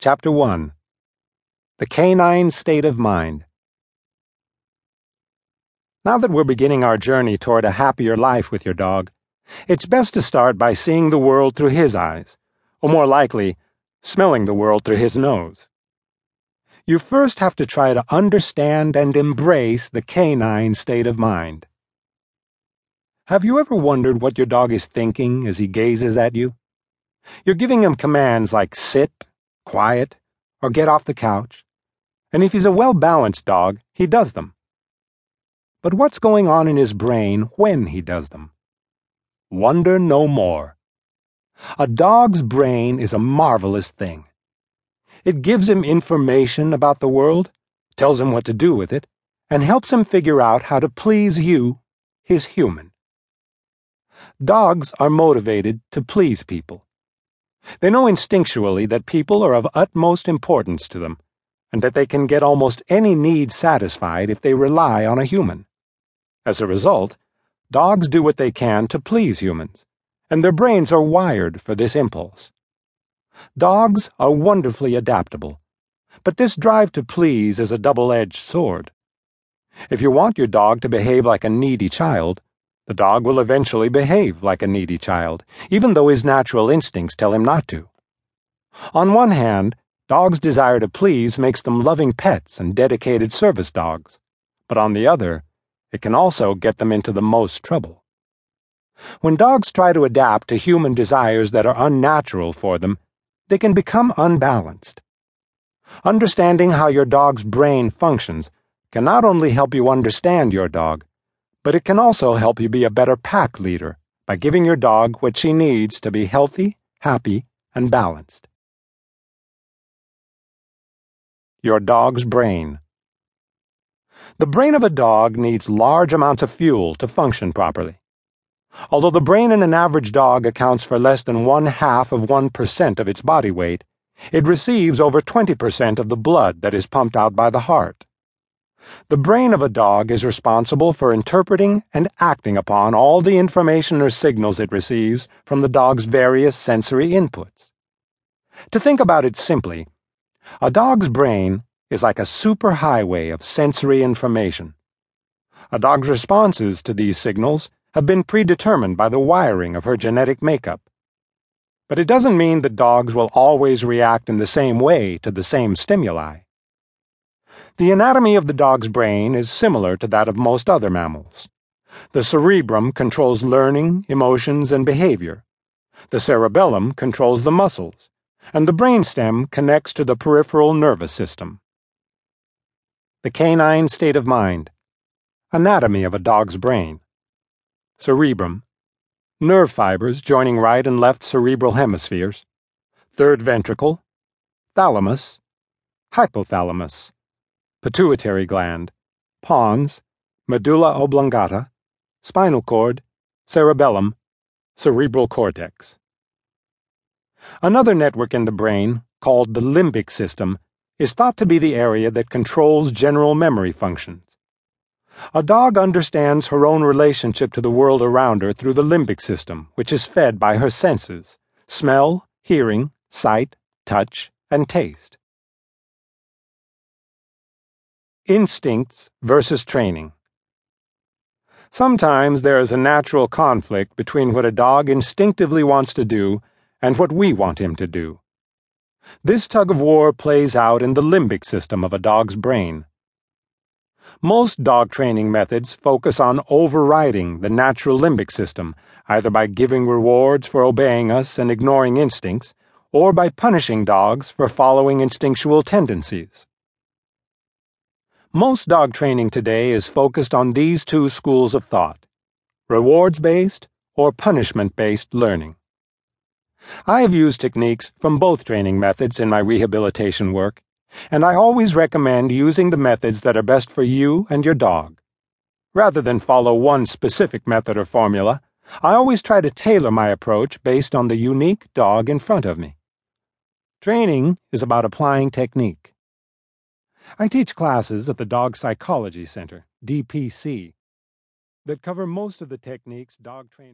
Chapter 1 The Canine State of Mind. Now that we're beginning our journey toward a happier life with your dog, it's best to start by seeing the world through his eyes, or more likely, smelling the world through his nose. You first have to try to understand and embrace the canine state of mind. Have you ever wondered what your dog is thinking as he gazes at you? You're giving him commands like sit, quiet, or get off the couch. And if he's a well balanced dog, he does them. But what's going on in his brain when he does them? Wonder no more. A dog's brain is a marvelous thing. It gives him information about the world, tells him what to do with it, and helps him figure out how to please you, his human. Dogs are motivated to please people. They know instinctually that people are of utmost importance to them, and that they can get almost any need satisfied if they rely on a human. As a result, dogs do what they can to please humans, and their brains are wired for this impulse. Dogs are wonderfully adaptable, but this drive to please is a double edged sword. If you want your dog to behave like a needy child, the dog will eventually behave like a needy child, even though his natural instincts tell him not to. On one hand, dogs' desire to please makes them loving pets and dedicated service dogs, but on the other, it can also get them into the most trouble. When dogs try to adapt to human desires that are unnatural for them, they can become unbalanced. Understanding how your dog's brain functions can not only help you understand your dog, but it can also help you be a better pack leader by giving your dog what she needs to be healthy, happy, and balanced. Your dog's brain. The brain of a dog needs large amounts of fuel to function properly. Although the brain in an average dog accounts for less than one half of 1% of its body weight, it receives over 20% of the blood that is pumped out by the heart. The brain of a dog is responsible for interpreting and acting upon all the information or signals it receives from the dog's various sensory inputs. To think about it simply, a dog's brain is like a superhighway of sensory information. A dog's responses to these signals have been predetermined by the wiring of her genetic makeup. But it doesn't mean that dogs will always react in the same way to the same stimuli. The anatomy of the dog's brain is similar to that of most other mammals. The cerebrum controls learning, emotions, and behavior. The cerebellum controls the muscles, and the brainstem connects to the peripheral nervous system. The canine state of mind. Anatomy of a dog's brain. Cerebrum. Nerve fibers joining right and left cerebral hemispheres. Third ventricle. Thalamus. Hypothalamus pituitary gland, pons, medulla oblongata, spinal cord, cerebellum, cerebral cortex. Another network in the brain, called the limbic system, is thought to be the area that controls general memory functions. A dog understands her own relationship to the world around her through the limbic system, which is fed by her senses smell, hearing, sight, touch, and taste. Instincts versus training. Sometimes there is a natural conflict between what a dog instinctively wants to do and what we want him to do. This tug of war plays out in the limbic system of a dog's brain. Most dog training methods focus on overriding the natural limbic system, either by giving rewards for obeying us and ignoring instincts, or by punishing dogs for following instinctual tendencies. Most dog training today is focused on these two schools of thought rewards based or punishment based learning. I have used techniques from both training methods in my rehabilitation work, and I always recommend using the methods that are best for you and your dog. Rather than follow one specific method or formula, I always try to tailor my approach based on the unique dog in front of me. Training is about applying technique. I teach classes at the Dog Psychology Center, DPC, that cover most of the techniques dog trainers